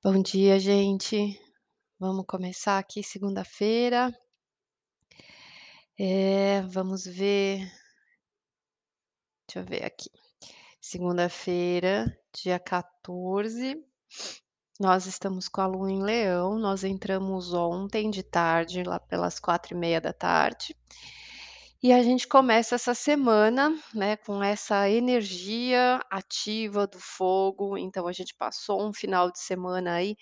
Bom dia, gente. Vamos começar aqui segunda-feira. Eh, vamos ver deixa eu ver aqui. Segunda-feira, dia 14, nós estamos com a lua em leão, nós entramos ontem de tarde, lá pelas 16h30, e a gente começa essa semana, né, com essa energia ativa do fogo, então a gente passou um final de semana aí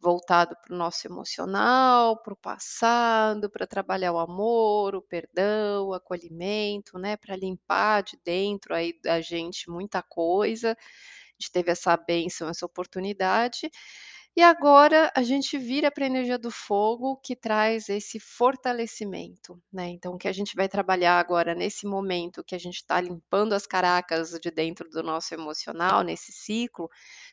voltado para o nosso emocional, para o passado, para trabalhar o amor, o perdão, o acolhimento, né, para limpar de dentro aí da gente muita coisa. A gente teve essa bênção, essa oportunidade, e agora a gente vira para a energia do fogo que traz esse fortalecimento, né, então o que a gente vai trabalhar agora nesse momento que a gente está limpando as caracas de dentro do nosso emocional, nesse ciclo,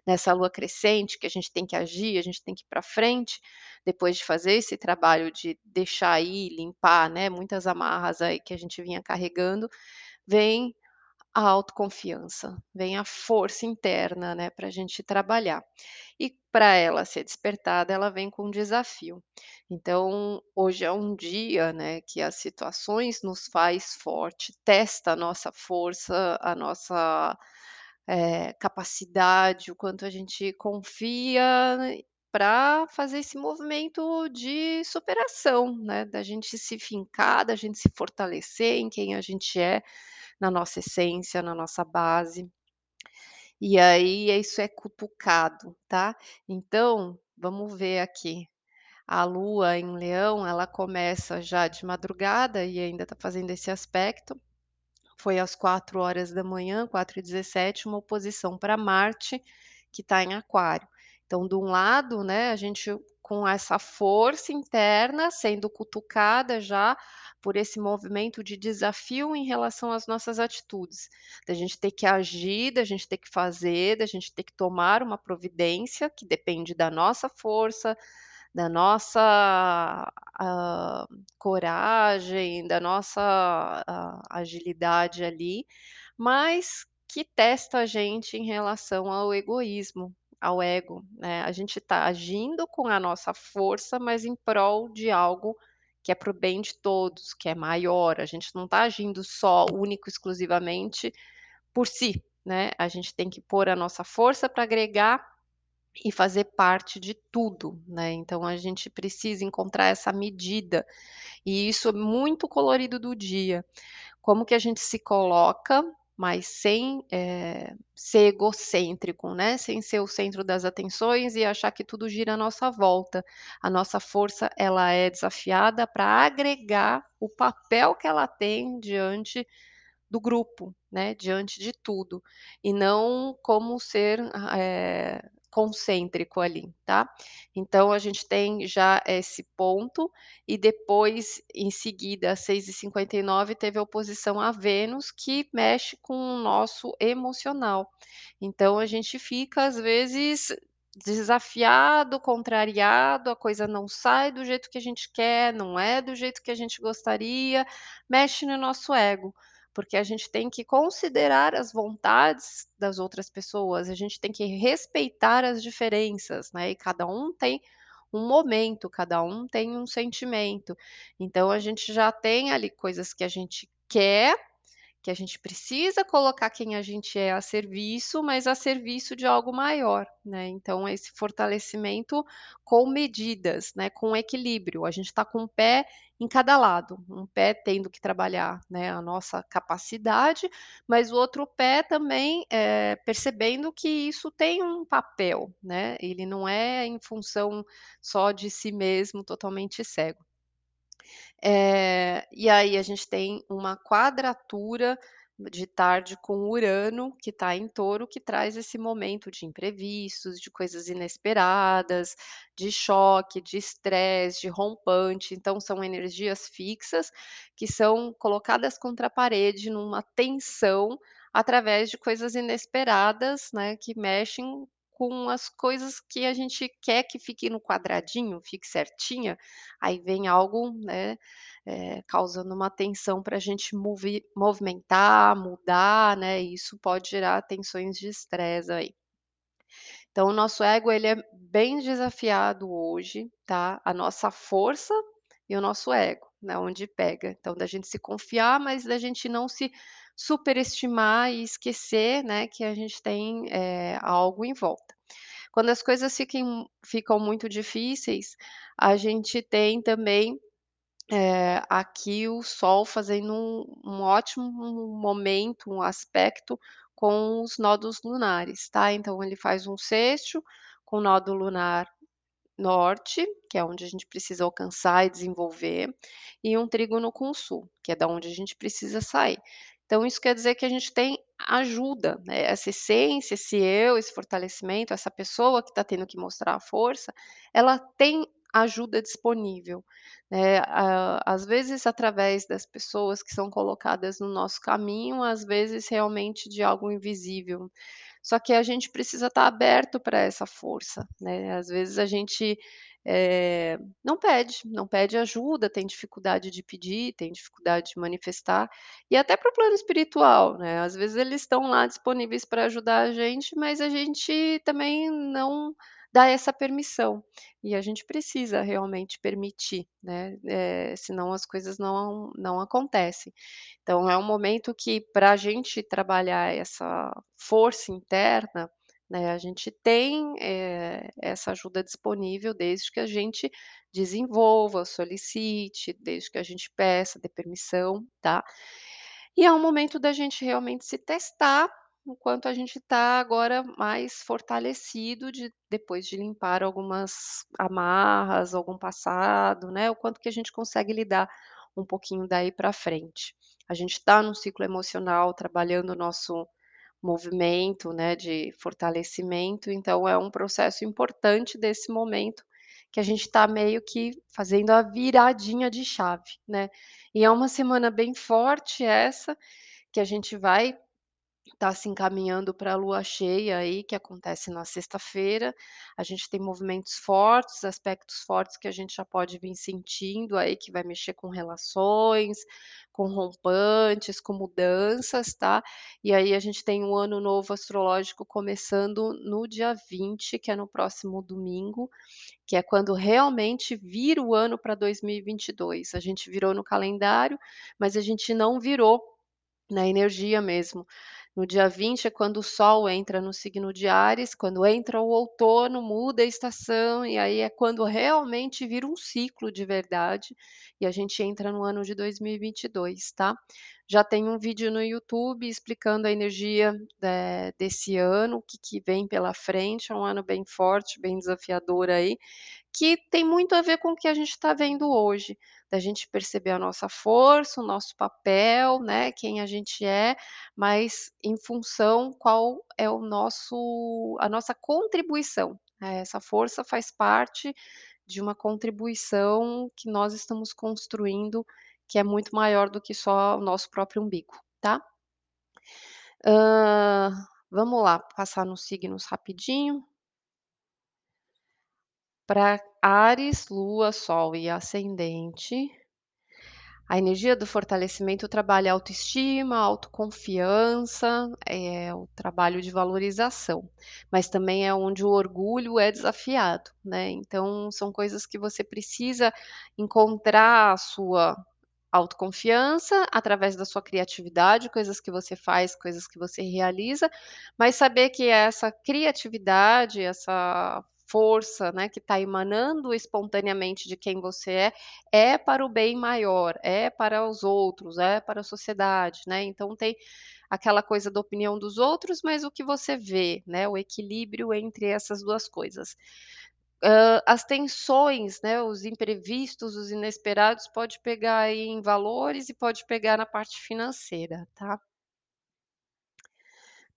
nessa lua crescente que a gente tem que agir, a gente tem que ir para frente, depois de fazer esse trabalho de deixar ir, limpar, né, muitas amarras aí que a gente vinha carregando, vem a autoconfiança, vem a força interna, né, para gente trabalhar. E para ela ser despertada, ela vem com um desafio. Então, hoje é um dia, né, que as situações nos faz forte, testa a nossa força, a nossa, eh, capacidade, o quanto a gente confia para fazer esse movimento de superação, né, da gente se fincar, da gente se fortalecer em quem a gente é, na nossa essência, na nossa base. E aí isso é cutucado, tá. Então, vamos ver aqui, a lua em leão, ela começa já de madrugada e ainda está fazendo esse aspecto, foi às 4h, 4h17, uma oposição para Marte, que está em aquário. Então de um lado, né, a gente com essa força interna sendo cutucada já por esse movimento de desafio em relação às nossas atitudes, da gente ter que agir, da gente ter que fazer, da gente ter que tomar uma providência que depende da nossa força, da nossa, hã, coragem, da nossa a agilidade ali, mas que testa a gente em relação ao egoísmo, ao ego, né. A gente está agindo com a nossa força, mas em prol de algo que é para o bem de todos, que é maior, a gente não está agindo só, único, exclusivamente por si, né, a gente tem que pôr a nossa força para agregar e fazer parte de tudo, né, então a gente precisa encontrar essa medida, e isso é muito colorido do dia. Como que a gente se coloca, mas sem, eh, ser egocêntrico, né, sem ser o centro das atenções e achar que tudo gira à nossa volta. A nossa força, ela é desafiada para agregar o papel que ela tem diante do grupo, né, diante de tudo, e não como ser, eh, concêntrico ali, tá. Então a gente tem já esse ponto, e depois em seguida às 6h59 teve a oposição a Vênus que mexe com o nosso emocional. Então a gente fica às vezes desafiado, contrariado, a coisa não sai do jeito que a gente quer, não é do jeito que a gente gostaria, mexe no nosso ego, porque a gente tem que considerar as vontades das outras pessoas, a gente tem que respeitar as diferenças, né, e cada um tem um momento, cada um tem um sentimento. Então a gente já tem ali coisas que a gente quer, que a gente precisa colocar quem a gente é a serviço, mas a serviço de algo maior, né, então esse fortalecimento com medidas, né, com equilíbrio, a gente está com um pé em cada lado, um pé tendo que trabalhar, né, a nossa capacidade, mas o outro pé também, eh, percebendo que isso tem um papel, né, ele não é em função só de si mesmo, totalmente cego. Eh, e aí a gente tem uma quadratura de tarde com Urano, que está em Touro, que traz esse momento de imprevistos, de coisas inesperadas, de choque, de estresse, de rompante, então são energias fixas, que são colocadas contra a parede numa tensão, através de coisas inesperadas, né, que mexem com as coisas que a gente quer que fique no quadradinho, fique certinha, aí vem algo, né, eh, causando uma tensão para gente movi movimentar, mudar, né, e isso pode gerar tensões de estresse aí. Então o nosso ego ele é bem desafiado hoje, tá, a nossa força e o nosso ego, né, onde pega. Então da gente se confiar, mas da gente não se superestimar e esquecer, né, que a gente tem, eh, algo em volta. Quando as coisas fiquem ficam muito difíceis, a gente tem também, eh, aqui o Sol fazendo um um ótimo momento, um aspecto com os nodos lunares, tá. Então ele faz um sexto com o nodo lunar norte, que é onde a gente precisa alcançar e desenvolver, e um trígono com o sul, que é da onde a gente precisa sair. Então isso quer dizer que a gente tem ajuda, né, essa essência, esse eu, esse fortalecimento, essa pessoa que está tendo que mostrar a força, ela tem ajuda disponível, né, a às vezes através das pessoas que são colocadas no nosso caminho, às vezes realmente de algo invisível. Só que a gente precisa estar aberto para essa força, né, às vezes a gente, eh, não pede, não pede ajuda, tem dificuldade de pedir, tem dificuldade de manifestar, e até para o plano espiritual, né, às vezes eles estão lá disponíveis para ajudar a gente, mas a gente também não dá essa permissão, e a gente precisa realmente permitir, né, eh, senão as coisas não não acontecem. Então é um momento que para a gente trabalhar essa força interna, né, a gente tem, eh, essa ajuda disponível desde que a gente desenvolva, solicite, desde que a gente peça, dê permissão, tá. E é um momento da gente realmente se testar, o quanto a gente está agora mais fortalecido de depois de limpar algumas amarras, algum passado, né, o quanto que a gente consegue lidar um pouquinho daí para frente. A gente está num ciclo emocional trabalhando o nosso movimento, né, de fortalecimento, então é um processo importante desse momento, que a gente está meio que fazendo a viradinha de chave, né. E é uma semana bem forte essa, que a gente vai estar se encaminhando para a lua cheia aí, que acontece na sexta-feira, a gente tem movimentos fortes, aspectos fortes que a gente já pode vir sentindo aí, que vai mexer com relações, com rompantes, com mudanças, tá. E aí a gente tem um ano novo astrológico começando no dia 20, que é no próximo domingo, que é quando realmente vira o ano para 2022. A gente virou no calendário, mas a gente não virou na energia mesmo. No dia 20 é quando o Sol entra no signo de Áries, quando entra o outono, muda a estação, e aí é quando realmente vira um ciclo de verdade, e a gente entra no ano de 2022, tá. Já tem um vídeo no YouTube explicando a energia, eh, desse ano, o que que vem pela frente, é um ano bem forte, bem desafiador aí, que tem muito a ver com o que a gente está vendo hoje, da gente perceber a nossa força, o nosso papel, né, quem a gente é, mas em função qual é o nosso a nossa contribuição. Eh, essa força faz parte de uma contribuição que nós estamos construindo, que é muito maior do que só o nosso próprio umbigo, tá. Hã, vamos lá, passar nos signos rapidinho. Para Áries, Lua, Sol e Ascendente, a energia do fortalecimento trabalha autoestima, autoconfiança, é o trabalho de valorização, mas também é onde o orgulho é desafiado, né, então são coisas que você precisa encontrar a sua autoconfiança através da sua criatividade, coisas que você faz, coisas que você realiza, mas saber que essa criatividade, essa força, né, que está emanando espontaneamente de quem você é, é para o bem maior, é para os outros, é para a sociedade, né, então tem aquela coisa da opinião dos outros, mas o que você vê, né, o equilíbrio entre essas 2 coisas. Hã, as tensões, né, os imprevistos, os inesperados, pode pegar em valores e pode pegar na parte financeira, tá.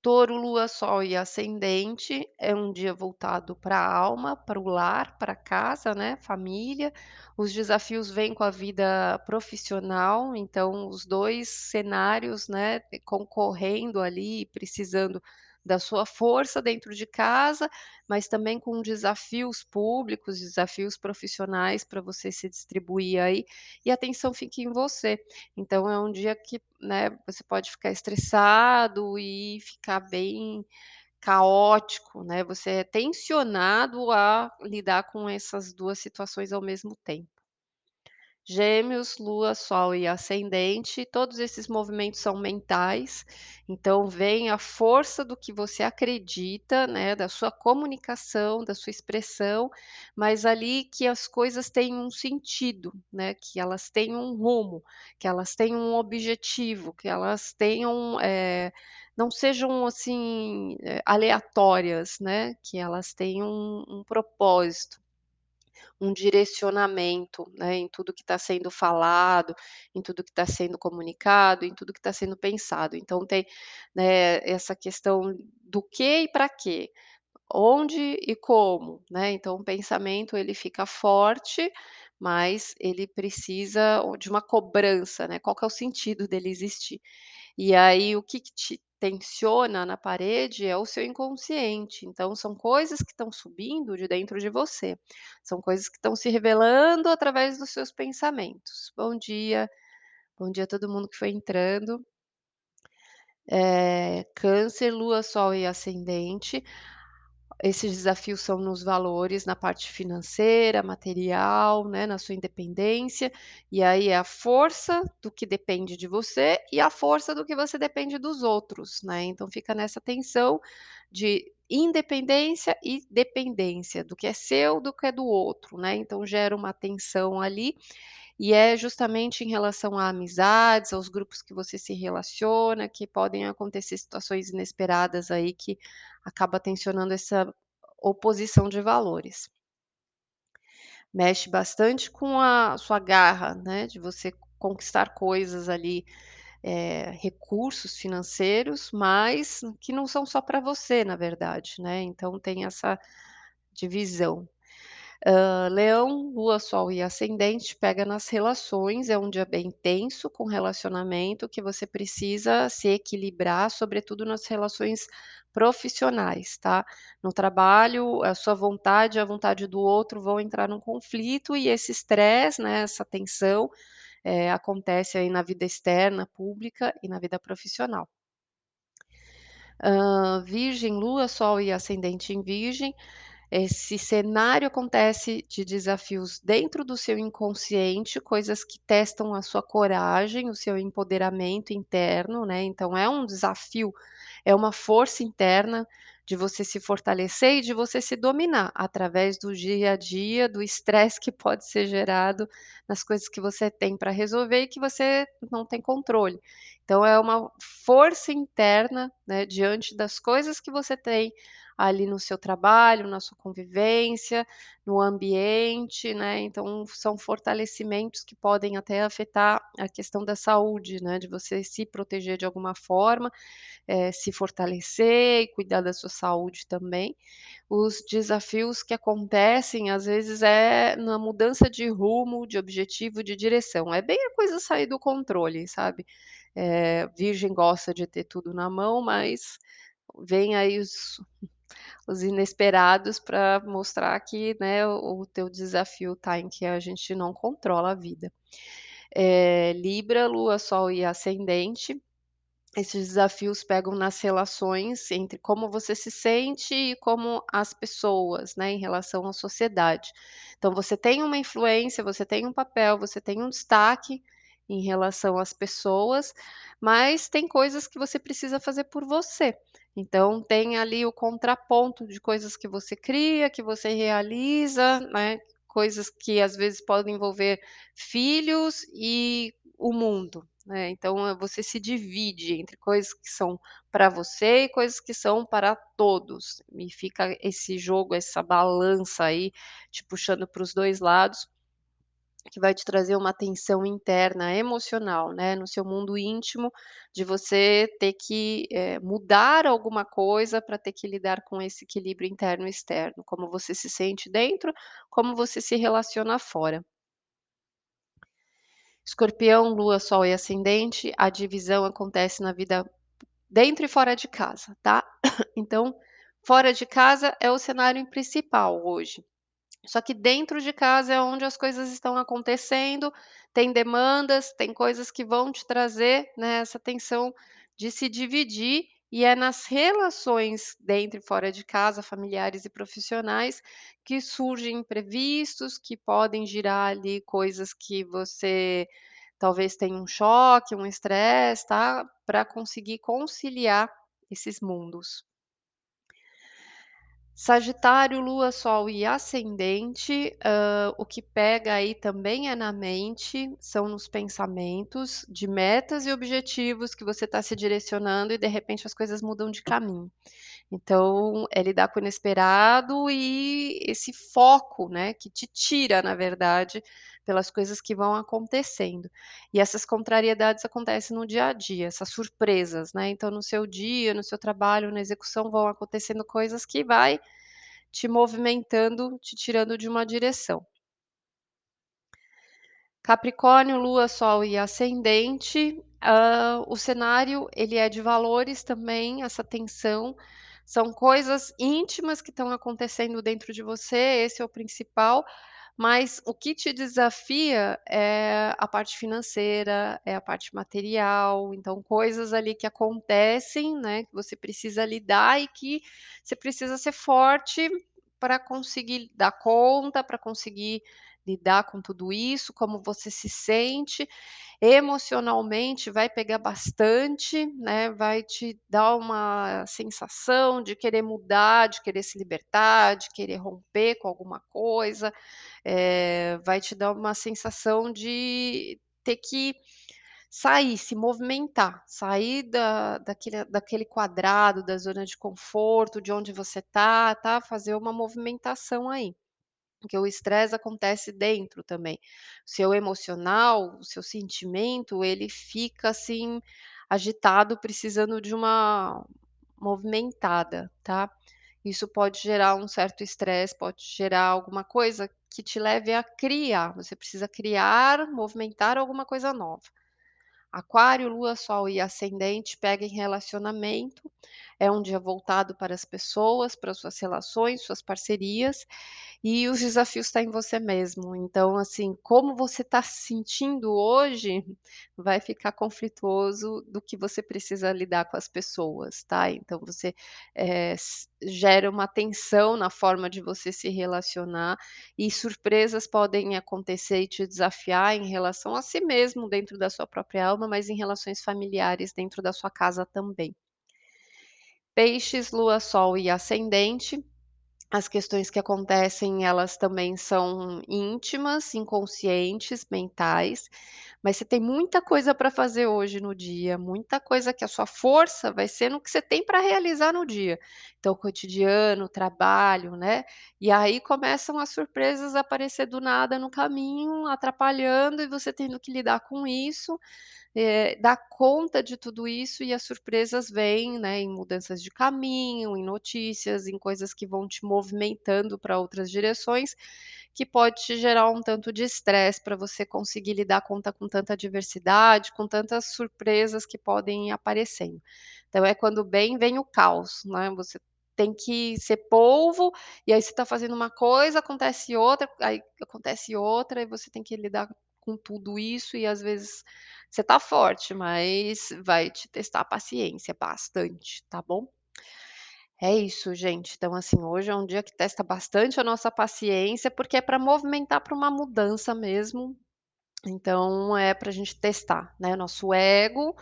Touro, Lua, Sol e Ascendente, é um dia voltado para a alma, para o lar, para casa, né, família. Os desafios vêm com a vida profissional, então os 2 cenários, né, concorrendo ali, precisando da sua força dentro de casa, mas também com desafios públicos, desafios profissionais para você se distribuir aí, e a atenção fica em você. Então é um dia que, né, você pode ficar estressado e ficar bem caótico, né, você é tensionado a lidar com essas 2 situações ao mesmo tempo. Gêmeos, Lua, Sol e Ascendente, todos esses movimentos são mentais, então vem a força do que você acredita, né, da sua comunicação, da sua expressão, mas ali que as coisas têm um sentido, né, que elas têm um rumo, que elas têm um objetivo, que elas tenham, eh, não sejam assim, eh, aleatórias, né, que elas tenham um um propósito um direcionamento, né, em tudo que está sendo falado, em tudo que está sendo comunicado, em tudo que está sendo pensado. Então tem, né, essa questão do que e para quê, onde e como, né. Então o pensamento ele fica forte, mas ele precisa de uma cobrança, né, qual é o sentido dele existir. E aí o que que te tensiona na parede é o seu inconsciente, então são coisas que estão subindo de dentro de você, são coisas que estão se revelando através dos seus pensamentos. Bom dia, bom dia a todo mundo que foi entrando. Eh, Câncer, Lua, Sol e Ascendente. Esses desafios são nos valores, na parte financeira, material, né, na sua independência, e aí é a força do que depende de você e a força do que você depende dos outros, né, então fica nessa tensão de independência e dependência, do que é seu, do que é do outro, né, então gera uma tensão ali, e é justamente em relação a amizades, aos grupos que você se relaciona, que podem acontecer situações inesperadas aí que acaba tensionando essa oposição de valores. Mexe bastante com a sua garra, né, de você conquistar coisas ali, eh, recursos financeiros, mas que não são só para você, na verdade, né, então tem essa divisão. Hã, Leão, Lua, Sol e Ascendente pega nas relações, é um dia bem tenso com relacionamento, que você precisa se equilibrar, sobretudo nas relações profissionais, tá. No trabalho, a sua vontade e a vontade do outro vão entrar num conflito e esse estresse, né, essa tensão, eh, acontece aí na vida externa, pública e na vida profissional. Hã, Virgem, Lua, Sol e Ascendente em Virgem, esse cenário acontece de desafios dentro do seu inconsciente, coisas que testam a sua coragem, o seu empoderamento interno, né, então é um desafio, é uma força interna de você se fortalecer e de você se dominar, através do dia a dia, do estresse que pode ser gerado nas coisas que você tem para resolver e que você não tem controle. Então é uma força interna, né, diante das coisas que você tem ali no seu trabalho, na sua convivência, no ambiente, né, então são fortalecimentos que podem até afetar a questão da saúde, né, de você se proteger de alguma forma, eh, se fortalecer e cuidar da sua saúde também. Os desafios que acontecem, às vezes, é na mudança de rumo, de objetivo, de direção, é bem a coisa sair do controle, sabe. Eh, Virgem gosta de ter tudo na mão, mas vem aí os os inesperados para mostrar que, né, o teu desafio está em que a gente não controla a vida. Eh, Libra, Lua, Sol e Ascendente, esses desafios pegam nas relações entre como você se sente e como as pessoas, né, em relação à sociedade. Então você tem uma influência, você tem um papel, você tem um destaque em relação às pessoas, mas tem coisas que você precisa fazer por você. Então tem ali o contraponto de coisas que você cria, que você realiza, né, coisas que às vezes podem envolver filhos e o mundo, né, então eh, você se divide entre coisas que são para você e coisas que são para todos, e fica esse jogo, essa balança aí, te puxando para os 2 lados que vai te trazer uma tensão interna emocional, né, no seu mundo íntimo, de você ter que, eh, mudar alguma coisa para ter que lidar com esse equilíbrio interno e externo, como você se sente dentro, como você se relaciona fora. Escorpião, Lua, Sol e Ascendente, a divisão acontece na vida dentro e fora de casa, tá. Então, fora de casa é o cenário principal hoje. Só que dentro de casa é onde as coisas estão acontecendo, tem demandas, tem coisas que vão te trazer, né, essa tensão de se dividir e é nas relações dentro e fora de casa, familiares e profissionais, que surgem imprevistos, que podem girar ali coisas que você talvez tenha um choque, um estresse, tá, pra conseguir conciliar esses mundos. Sagitário, Lua, Sol e Ascendente, hã, o que pega aí também é na mente, são nos pensamentos de metas e objetivos que você tá se direcionando e de repente as coisas mudam de caminho. Então, é lidar com o inesperado e esse foco, né, que te tira, na verdade, pelas coisas que vão acontecendo. E essas contrariedades acontecem no dia a dia, essas surpresas, né, então no seu dia, no seu trabalho, na execução, vão acontecendo coisas que vai te movimentando, te tirando de uma direção. Capricórnio, Lua, Sol e Ascendente, hã, o cenário ele é de valores também, essa tensão, são coisas íntimas que estão acontecendo dentro de você, esse é o principal, mas o que te desafia é a parte financeira, é a parte material, então coisas ali que acontecem, né, que você precisa lidar e que você precisa ser forte pra conseguir dar conta, pra conseguir lidar com tudo isso, como você se sente. Emocionalmente vai pegar bastante, né, vai te dar uma sensação de querer mudar, de querer se libertar, de querer romper com alguma coisa, eh, vai te dar uma sensação de ter que sair, se movimentar, sair da daquele daquele quadrado, da zona de conforto, de onde você tá, tá, fazer uma movimentação aí. Porque o estresse acontece dentro também. Seu emocional, o seu sentimento, ele fica, assim, agitado, precisando de uma movimentada, tá. Isso pode gerar um certo estresse, pode gerar alguma coisa que te leve a criar, você precisa criar, movimentar alguma coisa nova. Aquário, Lua, Sol e Ascendente pega em relacionamento, é um dia voltado para as pessoas, para suas relações, suas parcerias, e os desafios tá em você mesmo, então, assim, como você tá se sentindo hoje, vai ficar conflituoso do que você precisa lidar com as pessoas, tá. Então você, s gera uma tensão na forma de você se relacionar, e surpresas podem acontecer e te desafiar em relação a si mesmo, dentro da sua própria alma, mas em relações familiares dentro da sua casa também. Peixes, Lua, Sol e Ascendente, as questões que acontecem, elas também são íntimas, inconscientes, mentais, mas você tem muita coisa pra fazer hoje no dia, muita coisa que a sua força vai ser no que você tem pra realizar no dia. Então cotidiano, trabalho, né, e aí começam as surpresas a aparecer do nada no caminho, atrapalhando e você tendo que lidar com isso, eh, dar conta de tudo isso e as surpresas vêm, né, em mudanças de caminho, em notícias, em coisas que vão te movimentando pra outras direções, que pode te gerar um tanto de estresse pra você conseguir lidar conta com tanta diversidade, com tantas surpresas que podem aparecendo. Então é quando bem vem o caos, né, você tem que ser polvo, e aí você tá fazendo uma coisa, acontece outra, aí acontece outra e você tem que lidar com tudo isso e às vezes você tá forte, mas vai te testar a paciência bastante, tá bom. É isso gente, então assim, hoje é um dia que testa bastante a nossa paciência, porque é pra movimentar pra uma mudança mesmo, então é pra gente testar, né, nosso ego,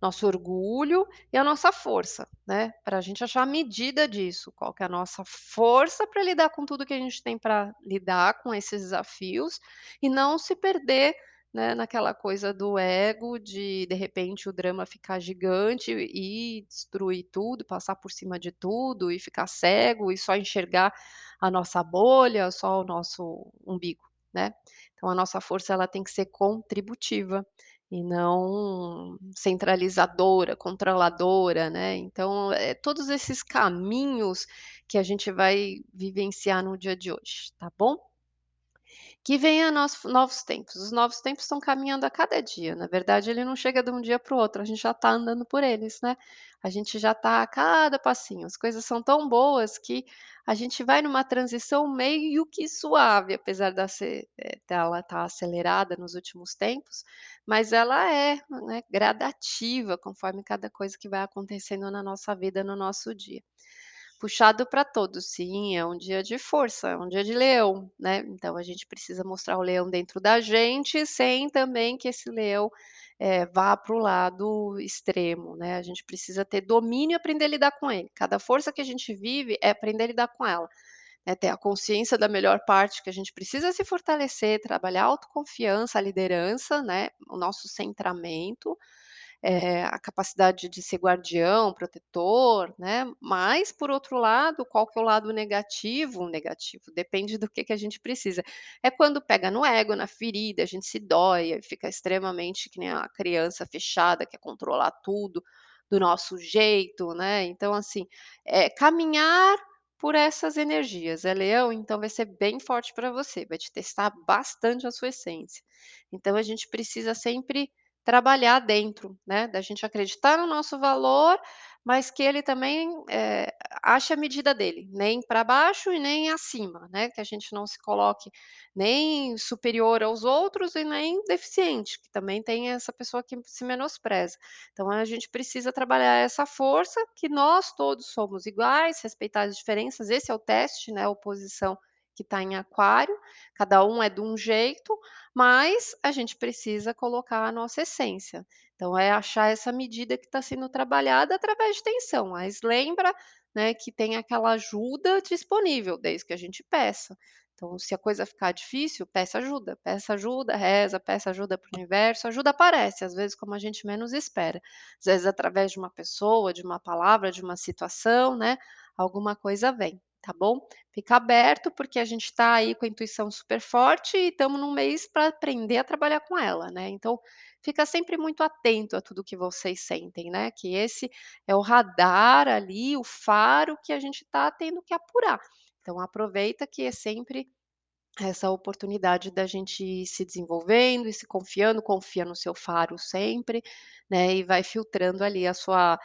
nosso orgulho e a nossa força, né, pra gente achar a medida disso, qual que é a nossa força pra lidar com tudo que a gente tem pra lidar com esses desafios, e não se perder, né, naquela coisa do ego de de repente o drama ficar gigante e destruir tudo, passar por cima de tudo e ficar cego e só enxergar a nossa bolha, só o nosso umbigo, né. Então a nossa força ela tem que ser contributiva, e não centralizadora, controladora, né, então, eh, todos esses caminhos que a gente vai vivenciar no dia de hoje, tá bom. Que venha nos novos tempos, os novos tempos estão caminhando a cada dia, na verdade ele não chega de um dia para o outro, a gente já está andando por eles, né. A gente já está a cada passinho, as coisas são tão boas que a gente vai numa transição meio que suave, apesar eh, dela estar acelerada nos últimos tempos, mas ela é, né, gradativa conforme cada coisa que vai acontecendo na nossa vida, no nosso dia. Puxado para todos, sim, é um dia de força, é um dia de leão, né, então a gente precisa mostrar o leão dentro da gente, sem também que esse leão, eh, vá para o lado extremo, né, a gente precisa ter domínio e aprender a lidar com ele. Cada força que a gente vive é aprender a lidar com ela, é ter a consciência da melhor parte que a gente precisa se fortalecer, trabalhar a autoconfiança, a liderança, né, o nosso centramento, eh, a capacidade de ser guardião, protetor, né, mas por outro lado, qual que é o lado negativo negativo, depende do que que a gente precisa. É quando pega no ego, na ferida, a gente se dói, fica extremamente que nem a criança fechada, quer controlar tudo do nosso jeito, né, então assim, eh, caminhar por essas energias. É leão, então vai ser bem forte para você, vai te testar bastante a sua essência. Então a gente precisa sempre trabalhar dentro, né, da gente acreditar no nosso valor, mas que ele também, eh, ache a medida dele, nem para baixo e nem acima, né, que a gente não se coloque nem superior aos outros e nem deficiente, que também tem essa pessoa que se menospreza. Então a gente precisa trabalhar essa força, que nós todos somos iguais, respeitar as diferenças, esse é o teste, né, oposição que está em aquário, cada um é de um jeito, mas a gente precisa colocar a nossa essência. Então é achar essa medida que está sendo trabalhada através de tensão, mas lembra, né, que tem aquela ajuda disponível, desde que a gente peça. Então se a coisa ficar difícil, peça ajuda, peça ajuda, reza, peça ajuda para o universo, ajuda aparece, às vezes como a gente menos espera. Às vezes através de uma pessoa, de uma palavra, de uma situação, né, alguma coisa vem, tá bom? Fica aberto, porque a gente está aí com a intuição super forte e estamos num mês para aprender a trabalhar com ela, né, então fica sempre muito atento a tudo que vocês sentem, né, que esse é o radar ali, o faro que a gente está tendo que apurar. Então aproveita que é sempre essa oportunidade da gente ir se desenvolvendo e se confiando, confia no seu faro sempre, né, e vai filtrando ali a sua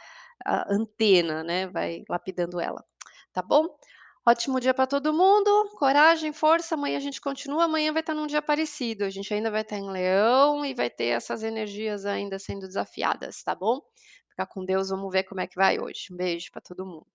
a antena, né, vai lapidando ela, tá bom? Ótimo dia para todo mundo, coragem, força, amanhã a gente continua, amanhã vai estar num dia parecido, a gente ainda vai estar em leão e vai ter essas energias ainda sendo desafiadas, tá bom? Fica com Deus, vamos ver como é que vai hoje. Um beijo para todo mundo.